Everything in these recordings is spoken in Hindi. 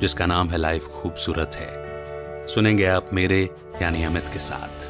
जिसका नाम है लाइफ खूबसूरत है। सुनेंगे आप मेरे यानी अमित के साथ।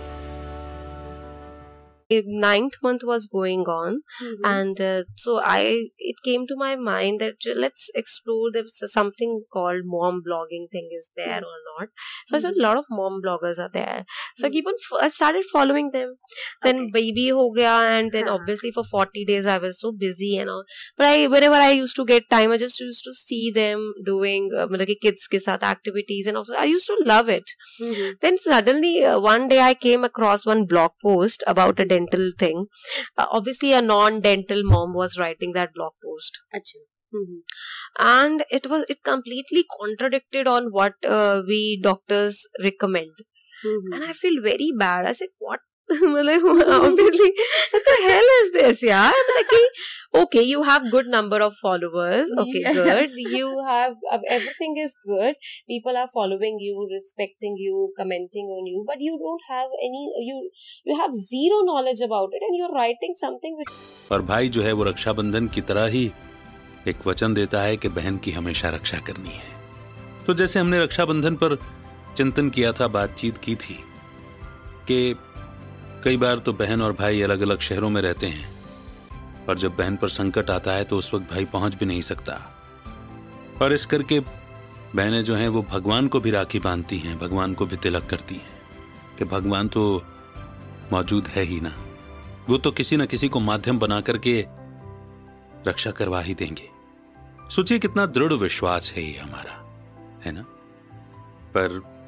ninth month was going on mm-hmm. and uh, so i it came to my mind that let's explore if something called mom blogging thing is there mm-hmm. or not. So mm-hmm. i saw a lot of mom bloggers are there. So i mm-hmm. keep on f- i started following them. Then okay. baby ho gaya and then obviously for 40 days i was so busy and all. But i whenever i used to get time i just used to see them doing uh, like kids ke activities and also i used to love it. Mm-hmm. Then suddenly uh, one day i came across one blog post about a dental thing. Uh, obviously, a non-dental mom was writing that blog post. Achoo. Mm-hmm. And it was it completely contradicted on what uh, we doctors recommend. Mm-hmm. And I feel very bad. I said, "What मतलब okay you have good number of followers okay good you have everything is good people are following you respecting you commenting on you but you don't have any you you have zero knowledge about it and you are writing something और भाई जो है वो रक्षाबंधन की तरह ही एक वचन देता है कि बहन की हमेशा रक्षा करनी है। तो जैसे हमने रक्षाबंधन पर चिंतन किया था बातचीत की थी कि कई बार तो बहन और भाई अलग अलग शहरों में रहते हैं। और जब बहन पर संकट आता है तो उस वक्त भाई पहुँच भी नहीं सकता। और इस करके बहनें जो हैं वो भगवान को भी राखी बांधती हैं, भगवान को भी तिलक करती हैं। कि भगवान तो मौजूद है ही ना। वो तो किसी न किसी को माध्यम बना करके रक्षा करवा ही देंगे। सोचिए कितना दृढ़ विश्वास है ये हमारा, है ना? पर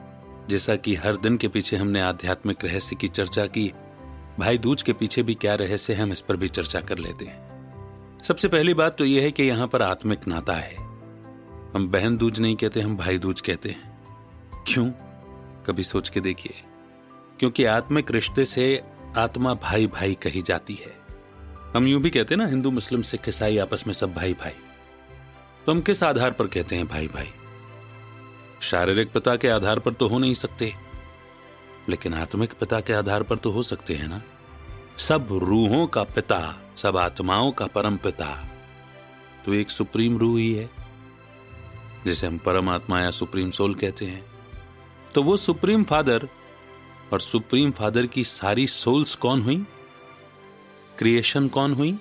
जैसा कि हर दिन के पीछे हमने आध्यात्मिक रहस्य की चर्चा की भाई दूज के पीछे भी क्या रहस्य है, हम इस पर भी चर्चा कर लेते हैं। सबसे पहली बात तो यह है कि यहाँ पर आत्मिक नाता है। हम बहन दूज नहीं कहते, हम भाई दूज कहते हैं। क्यों? कभी सोच के देखिए। क्योंकि आत्मिक रिश्ते से आत्मा भाई भाई कही जाती है। हम यूँ भी कहते हैं ना, हिंदू, मुस्लिम, सिख, ईसाई आपस में सब भाई भाई तो हम किस आधार पर कहते हैं भाई भाई शारीरिक पिता के आधार पर तो हो नहीं सकते। लेकिन आत्मिक पिता के आधार पर तो हो सकते हैं ना। सब रूहों का पिता, सब आत्माओं का परम पिता। तो एक सुप्रीम रूह ही है, जिसे हम परमात्मा या सुप्रीम सोल कहते हैं। तो वो सुप्रीम फादर और सुप्रीम फादर की सारी सोल्स कौन हुई? क्रिएशन कौन हुई?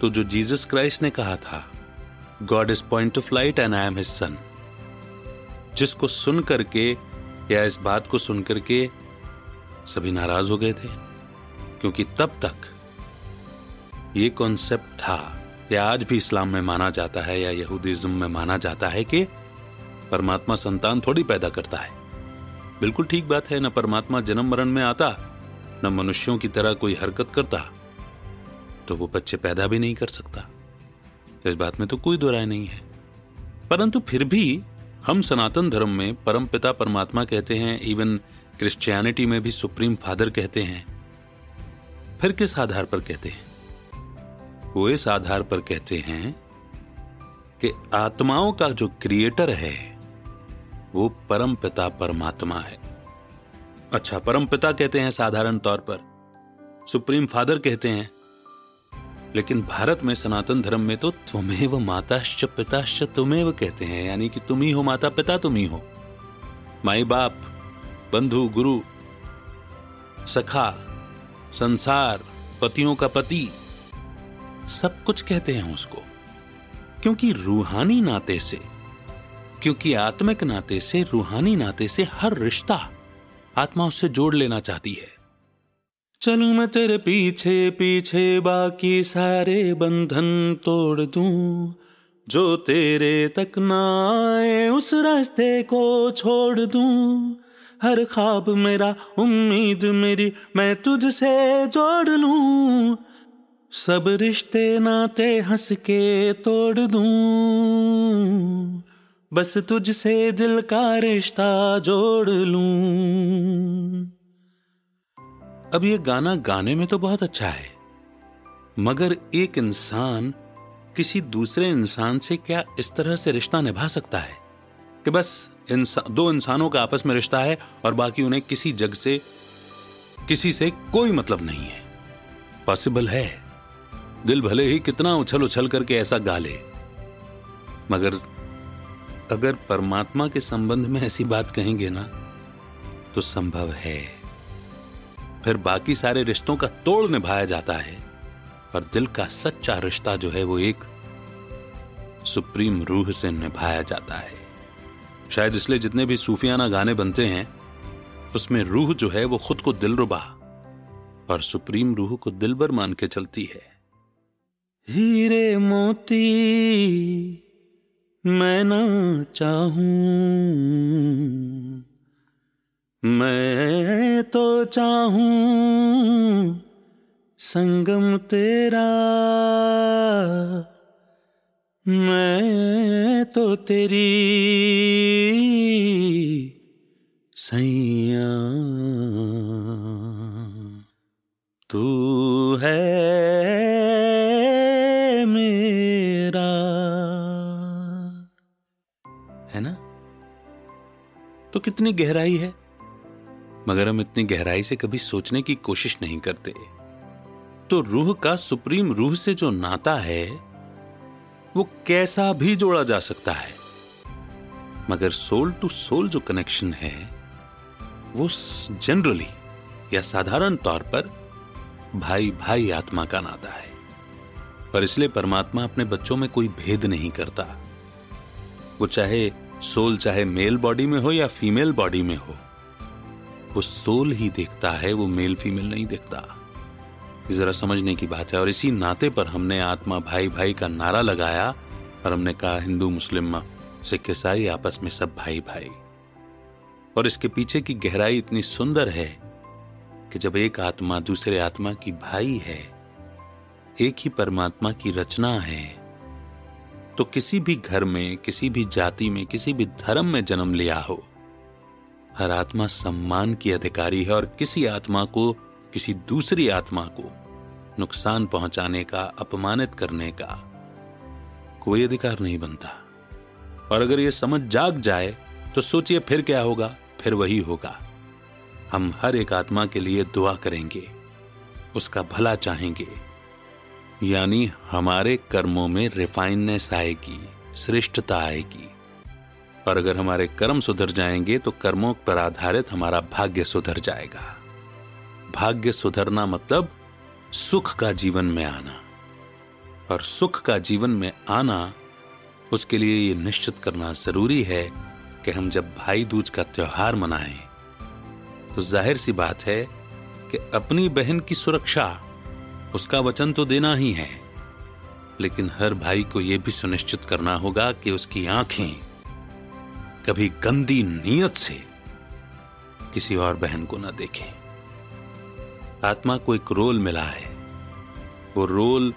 तो जो जीसस क्राइस्ट ने कहा था God is point of light and I am his son जिसको सुन करके या इस बात को सुन करके सभी नाराज़ हो गए थे? क्योंकि तब तक ये कॉन्सेप्ट था, या आज भी इस्लाम में माना जाता है, या यहूदिज्म में माना जाता है कि परमात्मा संतान थोड़ी पैदा करता है। बिल्कुल ठीक बात है, न परमात्मा जन्म मरण में आता, न मनुष्यों की तरह कोई हरकत करता तो वो बच्चे पैदा भी नहीं कर सकता। इस बात में तो कोई दो राय नहीं है। परंतु फिर भी हम सनातन धर्म में परम पिता परमात्मा कहते हैं इवन क्रिश्चियनिटी में भी सुप्रीम फादर कहते हैं। फिर किस आधार पर कहते हैं? वो इस आधार पर कहते हैं कि आत्माओं का जो क्रिएटर है, वो परम पिता परमात्मा है। अच्छा परम पिता कहते हैं साधारण तौर पर। सुप्रीम फादर कहते हैं लेकिन भारत में सनातन धर्म में तो तुम्हें माताश्च पिताश्च तुम्हें कहते हैं, यानी कि तुम ही हो माता पिता तुम ही हो। माई बाप, बंधु, गुरु, सखा, संसार, पतियों का पति, सब कुछ कहते हैं उसको। क्योंकि रूहानी नाते से, क्योंकि आत्मिक नाते से, रूहानी नाते से हर रिश्ता आत्मा उससे जोड़ लेना चाहती है। चलू मैं तेरे पीछे पीछे बाकी सारे बंधन तोड़ दूँ। जो तेरे तक ना आए, उस रास्ते को छोड़ दूँ। हर ख्वाब मेरा, उम्मीद मेरी, मैं तुझसे जोड़ लूँ। सब रिश्ते नाते हंस के तोड़ दूँ। बस तुझसे दिल का रिश्ता जोड़ लूँ। अब ये गाना गाने में तो बहुत अच्छा है। मगर एक इंसान, किसी दूसरे इंसान से क्या इस तरह से रिश्ता निभा सकता है? कि बस इंसान दो इंसानों का आपस में रिश्ता है और बाकी उन्हें किसी जग से, किसी से कोई मतलब नहीं है। पॉसिबल है। दिल भले ही कितना उछल उछल करके ऐसा गा ले। मगर अगर परमात्मा के संबंध में ऐसी बात कहेंगे ना तो संभव है। फिर बाकी सारे रिश्तों का तोड़ निभाया जाता है और दिल का सच्चा रिश्ता जो है वो एक सुप्रीम रूह से निभाया जाता है। शायद इसलिए जितने भी सूफियाना गाने बनते हैं, उसमें रूह जो है वो खुद को दिलरुबा और सुप्रीम रूह को दिलबर मान के चलती है। हीरे मोती, मैं ना चाहूँ। मैं तो चाहूँ संगम तेरा। मैं तो तेरी सैया। तू है मेरा। है ना? तो कितनी गहराई है। मगर हम इतनी गहराई से कभी सोचने की कोशिश नहीं करते। तो रूह का सुप्रीम रूह से जो नाता है, वो कैसा भी जोड़ा जा सकता है। मगर सोल टू सोल जो कनेक्शन है, वो जनरली या साधारण तौर पर भाई भाई आत्मा का नाता है। पर इसलिए परमात्मा अपने बच्चों में कोई भेद नहीं करता। वो चाहे सोल चाहे मेल बॉडी में हो या फीमेल बॉडी में हो। वो सोल ही देखता है, वो मेल फीमेल नहीं देखता। जरा समझने की बात है, और इसी नाते पर हमने आत्मा भाई भाई का नारा लगाया, और हमने कहा, हिंदू मुस्लिम सिख ईसाई आपस में सब भाई भाई। और इसके पीछे की गहराई इतनी सुंदर है कि जब एक आत्मा दूसरे आत्मा की भाई है, एक ही परमात्मा की रचना है तो किसी भी घर में, किसी भी जाति में, किसी भी धर्म में जन्म लिया हो हर आत्मा सम्मान की अधिकारी है और किसी आत्मा को, किसी दूसरी आत्मा को नुकसान पहुँचाने का, अपमानित करने का कोई अधिकार नहीं बनता। और अगर यह समझ जाग जाए तो सोचिए फिर क्या होगा, फिर वही होगा। हम हर एक आत्मा के लिए दुआ करेंगे, उसका भला चाहेंगे। यानी हमारे कर्मों में रिफाइननेस आएगी, श्रेष्ठता आएगी। और अगर हमारे कर्म सुधर जाएँगे तो कर्मों पर आधारित हमारा भाग्य सुधर जाएगा। भाग्य सुधरना मतलब सुख का जीवन में आना। और सुख का जीवन में आना, उसके लिए ये निश्चित करना ज़रूरी है कि हम जब भाई दूज का त्योहार मनाएँ तो ज़ाहिर सी बात है कि अपनी बहन की सुरक्षा उसका वचन तो देना ही है। लेकिन हर भाई को यह भी सुनिश्चित करना होगा कि उसकी आँखें कभी गंदी नीयत से किसी और बहन को ना देखें। आत्मा को एक रोल मिला है। वो रोल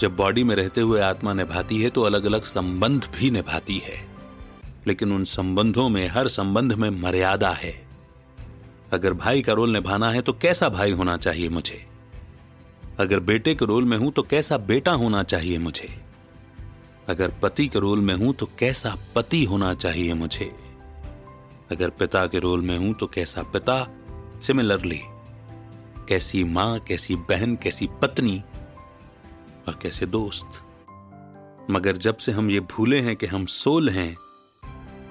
जब बॉडी में रहते हुए आत्मा निभाती है तो अलग अलग संबंध भी निभाती है। लेकिन उन संबंधों में, हर संबंध में मर्यादा है। अगर भाई का रोल निभाना है तो कैसा भाई होना चाहिए मुझे? अगर बेटे के रोल में हूँ तो कैसा बेटा होना चाहिए मुझे? अगर पति के रोल में हूँ तो कैसा पति होना चाहिए मुझे? अगर पिता के रोल में हूँ तो कैसा पिता सिमिलरली? कैसी माँ, कैसी बहन, कैसी पत्नी और कैसे दोस्त? मगर जब से हम ये भूले हैं कि हम सोल हैं,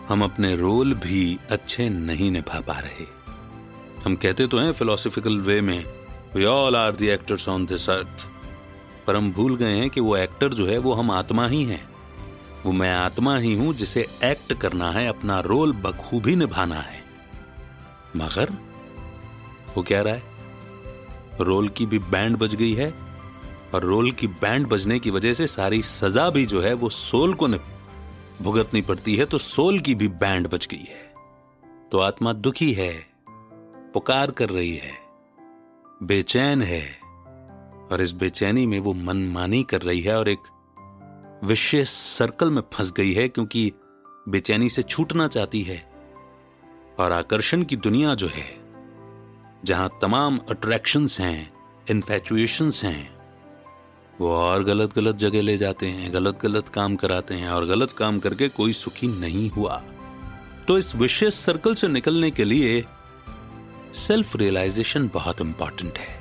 हम अपने रोल भी अच्छे नहीं निभा पा रहे। हम कहते तो हैं फिलोसफिकल वे में we all are the actors on this earth पर हम भूल गए हैं कि वो एक्टर जो है वो हम आत्मा ही हैं। वो मैं आत्मा ही हूँ जिसे एक्ट करना है, अपना रोल बखूबी निभाना है। मगर वो क्या रहा है रोल की भी बैंड बज गई है और रोल की बैंड बजने की वजह से सारी सजा भी जो है वो सोल को भुगतनी पड़ती है तो सोल की भी बैंड बज गई है। तो आत्मा दुखी है, पुकार कर रही है, बेचैन है। और इस बेचैनी में वो मनमानी कर रही है और एक विशेष सर्कल में फंस गई है क्योंकि बेचैनी से छूटना चाहती है और आकर्षण की दुनिया जो है, जहाँ तमाम अट्रैक्शंस हैं इन्फेचुएशंस हैं, वो और गलत गलत जगह ले जाते हैं गलत गलत काम कराते हैं और गलत काम करके कोई सुखी नहीं हुआ। तो इस विशेष सर्कल से निकलने के लिए सेल्फ रियलाइजेशन बहुत इंपॉर्टेंट है।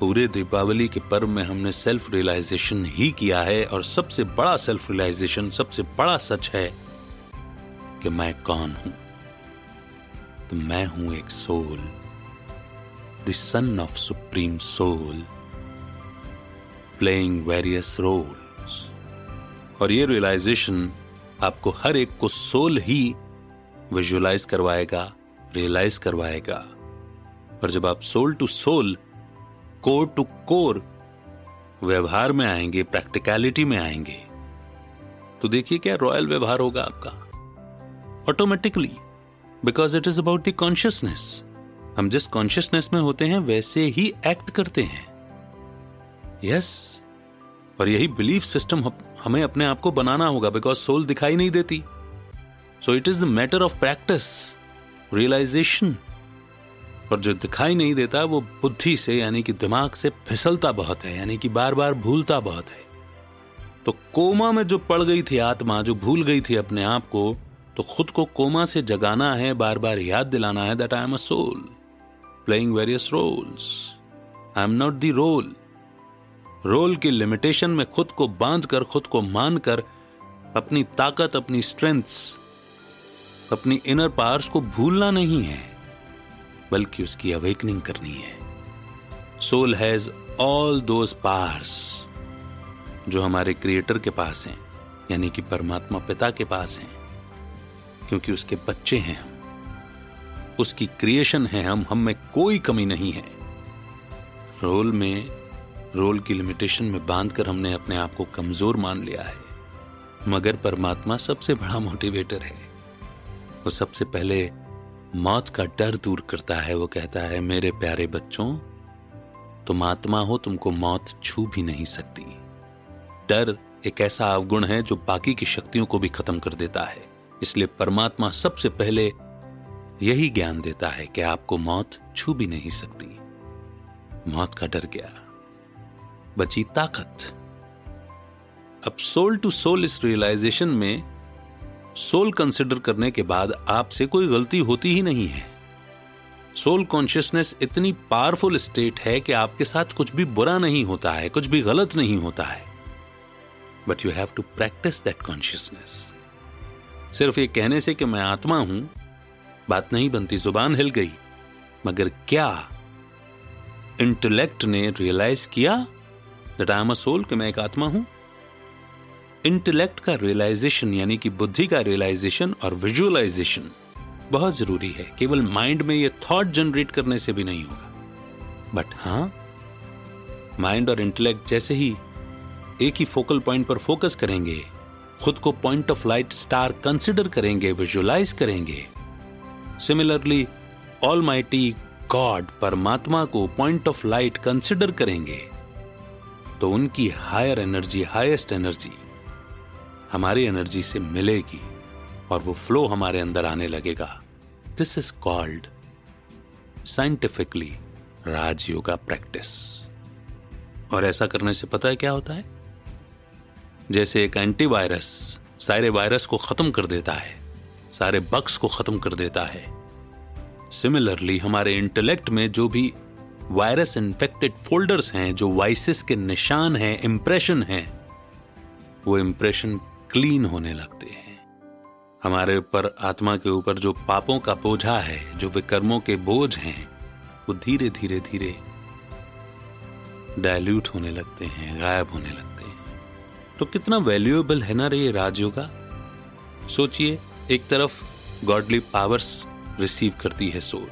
पूरे दीपावली के पर्व में हमने सेल्फ रियलाइजेशन ही किया है और सबसे बड़ा सेल्फ रियलाइजेशन सबसे बड़ा सच है कि मैं कौन हूँ? तो मैं हूँ एक soul the son of supreme soul playing various roles और ये रियलाइजेशन आपको हर एक को सोल ही विजुअलाइज करवाएगा रियलाइज़ करवाएगा। और जब आप soul to soul core to core व्यवहार में आएँगे, प्रैक्टिकलिटी में आएँगे। तो देखिए क्या रॉयल व्यवहार होगा आपका। Automatically because it is about the consciousness हम जिस कॉन्शियसनेस में होते हैं, वैसे ही एक्ट करते हैं। Yes yes. और यही बिलीफ सिस्टम हमें अपने आप को बनाना होगा बिकॉज़ सोल दिखाई नहीं देती। So it is the matter of practice realisation और जो दिखाई नहीं देता, वो बुद्धि से, यानी कि दिमाग से फिसलता बहुत है, यानी कि बार बार भूलता बहुत है। तो कोमा में जो पड़ गई थी आत्मा, जो भूल गई थी अपने आप को तो खुद को कोमा से जगाना है बार बार याद दिलाना है that I am a soul playing various roles I am not the role role की लिमिटेशन में खुद को बाँध कर खुद को मानकर, अपनी ताकत, अपनी स्ट्रेंथ्स अपनी इनर पावर्स को भूलना नहीं है। बल्कि उसकी अवेकनिंग करनी है। Soul has all those powers जो हमारे क्रिएटर के पास हैं, यानी कि परमात्मा पिता के पास हैं, क्योंकि उसके बच्चे हैं हम। उसकी क्रिएशन है हम हम में कोई कमी नहीं है। रोल में रोल की लिमिटेशन में बांधकर हमने अपने आप को कमज़ोर मान लिया है। मगर परमात्मा सबसे बड़ा मोटिवेटर है। वो सबसे पहले मौत का डर दूर करता है, वो कहता है, मेरे प्यारे बच्चों, तुम आत्मा हो, तुमको मौत छू भी नहीं सकती। डर एक ऐसा अवगुण है जो बाकी की शक्तियों को भी खत्म कर देता है। इसलिए परमात्मा सबसे पहले यही ज्ञान देता है कि आपको मौत छू भी नहीं सकती। मौत का डर गया बची ताकत। अब सोल टू सोल इस रियलाइजेशन में सोल कंसिडर करने के बाद आपसे कोई गलती होती ही नहीं है। सोल कॉन्शियसनेस इतनी पावरफुल स्टेट है कि आपके साथ कुछ भी बुरा नहीं होता है, कुछ भी गलत नहीं होता है। But you have to practise that consciousness सिर्फ़ ये कहने से कि मैं आत्मा हूँ, बात नहीं बनती, ज़ुबान हिल गई, मगर क्या इंटेलेक्ट ने रियलाइज़ किया that I am a soul कि मैं एक आत्मा हूँ? इंटेलेक्ट का रियलाइजेशन, यानी कि बुद्धि का रियलाइजेशन और विजुअलाइजेशन बहुत ज़रूरी है। केवल माइंड में ये थॉट जनरेट करने से भी नहीं होगा। बट हाँ, माइंड और इंटेलेक्ट जैसे ही एक ही फोकल पॉइंट पर फोकस करेंगे, खुद को point of light star consider करेंगे, विजुअलाइज करेंगे। सिमिलरली ऑल माइटी गॉड परमात्मा को पॉइंट ऑफ़ लाइट कंसिडर करेंगे तो उनकी हायर एनर्जी, हाईएस्ट एनर्जी हमारी एनर्जी से मिलेगी और वो फ्लो हमारे अंदर आने लगेगा। This is called scientifically Rajyoga practice और ऐसा करने से पता है क्या होता है? जैसे एक एंटीवायरस सारे वायरस को खत्म कर देता है, सारे बक्स को खत्म कर देता है। सिमिलरली हमारे इंटेलेक्ट में जो भी वायरस इन्फेक्टेड फोल्डर्स हैं, जो वाइसिस के निशान हैं इंप्रेशन हैं, वो इंप्रेशन क्लीन होने लगते हैं। हमारे ऊपर, आत्मा के ऊपर जो पापों का बोझा है, जो विकर्मों के बोझ हैं, वो धीरे धीरे धीरे डायल्यूट होने लगते हैं, गायब होने लगते हैं। तो कितना वैल्यूएबल है ना रे राजयोगा सोचिए, एक तरफ़ गॉडली पावर्स रिसीव करती है सोल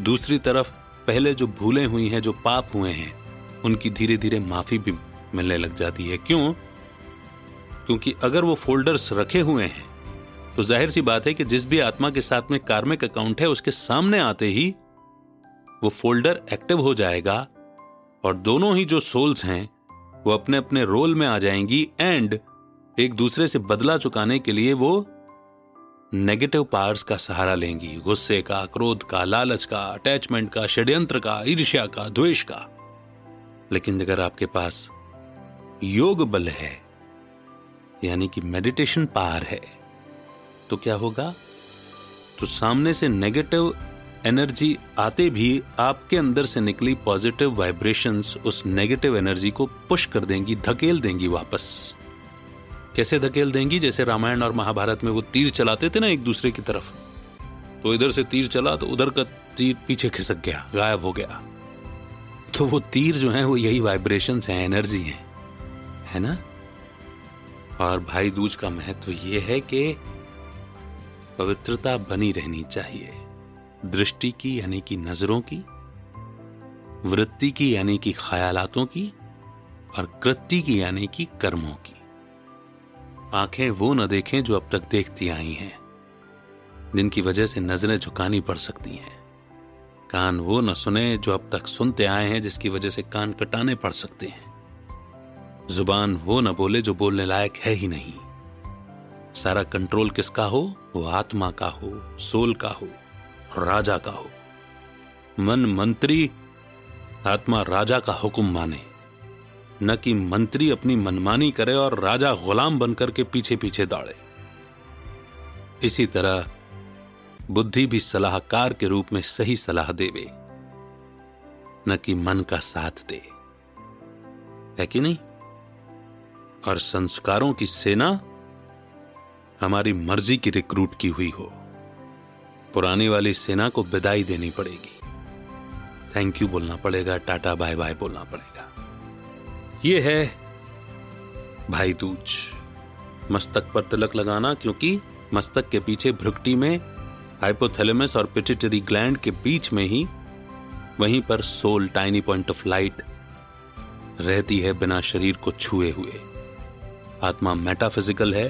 दूसरी तरफ़, पहले जो भूलें हुई हैं, जो पाप हुए हैं, उनकी धीरे धीरे माफ़ी भी मिलने लग जाती है। क्यों? क्योंकि अगर वो फोल्डर्स रखे हुए हैं तो ज़ाहिर सी बात है कि जिस भी आत्मा के साथ में कार्मिक अकाउंट है, उसके सामने आते ही वो फोल्डर एक्टिव हो जाएगा और दोनों ही जो सोल्स हैं, वो अपने अपने रोल में आ जाएँगी एंड एक दूसरे से बदला चुकाने के लिए वो नेगेटिव पावर्स का सहारा लेंगी। गुस्से का, क्रोध का, लालच का, अटैचमेंट का, षड्यंत्र का, ईर्ष्या का, द्वेष का। लेकिन अगर आपके पास योग बल है यानी कि मेडिटेशन पावर है। तो क्या होगा? तो सामने से नेगेटिव एनर्जी आते भी आपके अंदर से निकली पॉजिटिव वाइब्रेशंस उस नेगेटिव एनर्जी को पुश कर देंगी, धकेल देंगी वापस। कैसे धकेल देंगी? जैसे रामायण और महाभारत में वो तीर चलाते थे ना एक दूसरे की तरफ़। तो इधर से तीर चला तो उधर का तीर पीछे खिसक गया, गायब हो गया। तो वो तीर जो है, वो यही वाइब्रेशन है एनर्जी है। है ना? और भाई दूज का महत्व ये है कि पवित्रता बनी रहनी चाहिए। दृष्टि की यानी कि नज़रों की, वृत्ति की यानी कि ख्यालातों की और कृति की यानी कि कर्मों की। आँखें वो न देखें जो अब तक देखती आई हैं, जिनकी वजह से नज़रें झुकानी पड़ सकती हैं। कान वो न सुने जो अब तक सुनते आए हैं, जिसकी वजह से कान कटाने पड़ सकते हैं। ज़ुबान वो न बोले जो बोलने लायक है ही नहीं। सारा कंट्रोल किसका हो? वो आत्मा का हो, सोल का हो, राजा का हो। मन मंत्री, आत्मा राजा का हुक्म माने। न कि मंत्री अपनी मनमानी करे और राजा गुलाम बनकर के पीछे पीछे दौड़े। इसी तरह, बुद्धि भी सलाहकार के रूप में सही सलाह देवे। न कि मन का साथ दे। है कि नहीं? और संस्कारों की सेना हमारी मर्ज़ी की रिक्रूट की हुई हो। पुरानी वाली सेना को विदाई देनी पड़ेगी। थैंक यू बोलना पड़ेगा, टाटा बाय बाय बोलना पड़ेगा। ये है भाई दूज। मस्तक पर तिलक लगाना, क्योंकि मस्तक के पीछे भ्रुकटी में हाइपोथैलेमस और पिटिटरी ग्लैंड के बीच में ही, वहीं पर soul tiny point of light रहती है बिना शरीर को छुए हुए। आत्मा मेटाफिजिकल है,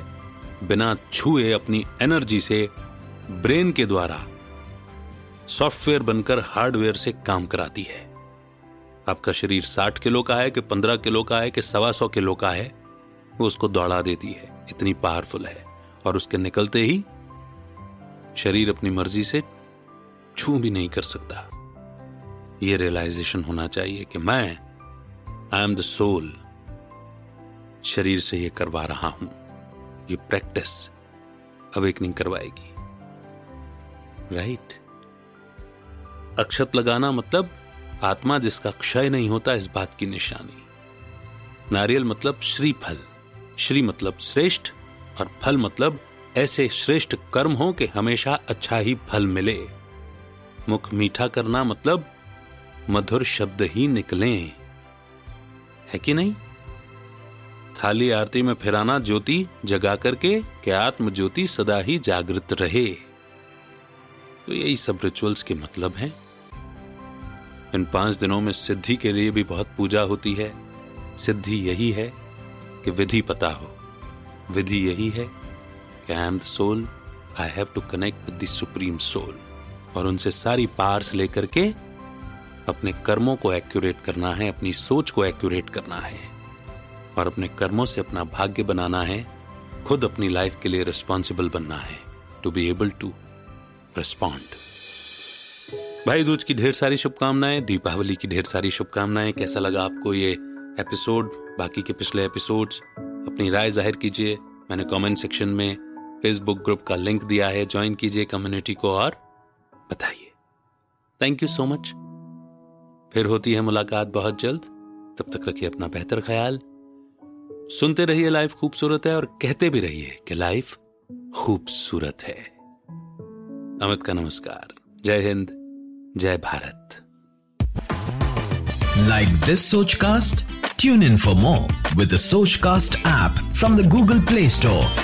बिना छुए अपनी एनर्जी से ब्रेन के द्वारा सॉफ्टवेयर बनकर हार्डवेयर से काम कराती है। आपका शरीर साठ किलो का है कि पंद्रह किलो का है कि सवा सौ किलो का है, वो उसको दौड़ा देती है। इतनी पावरफुल है और उसके निकलते ही शरीर अपनी मर्ज़ी से छू भी नहीं कर सकता। ये रियलाइजेशन होना चाहिए कि मैं आई एम द सोल शरीर से ये करवा रहा हूँ। ये प्रैक्टिस अवेकनिंग करवाएगी। राइट अक्षत लगाना मतलब आत्मा जिसका क्षय नहीं होता इस बात की निशानी। नारियल मतलब श्री फल श्री मतलब श्रेष्ठ और फल मतलब ऐसे श्रेष्ठ कर्म हो कि हमेशा अच्छा ही फल मिले। मुख मीठा करना मतलब मधुर शब्द ही निकले। है कि नहीं? थाली आरती में फिराना ज्योति जगा करके कि आत्म ज्योति सदा ही जागृत रहे। तो यही सब रिचुअल्स के मतलब हैं। इन पाँच दिनों में सिद्धि के लिए भी बहुत पूजा होती है। सिद्धि यही है कि विधि पता हो। विधि यही है कि I am the soul I have to connect with the supreme soul और उनसे सारी पार्स लेकर के अपने कर्मों को एक्यूरेट करना है, अपनी सोच को एक्यूरेट करना है। और अपने कर्मों से अपना भाग्य बनाना है, खुद अपनी लाइफ के लिए रिस्पॉन्सिबल बनना है to be able to respond Bhai Dooj की ढेर सारी शुभकामनाएँ, दीपावली की ढेर सारी शुभकामनाएँ। कैसा लगा आपको ये एपिसोड बाकी के पिछले एपिसोड्स अपनी राय ज़ाहिर कीजिए। मैंने कमेंट सेक्शन में फेसबुक ग्रुप का लिंक दिया है ज्वाइन कीजिए कम्युनिटी को और बताइए। थैंक यू सो मच फिर होती है मुलाकात बहुत जल्द। तब तक रखिए अपना बेहतर ख्याल। सुनते रहिए, लाइफ खूबसूरत है और कहते भी रहिए कि लाइफ खूबसूरत है। अमित का नमस्कार। जय हिंद, जय Bharat. Like this Sochcast tune in for more with Sochcast app from the Google Play Store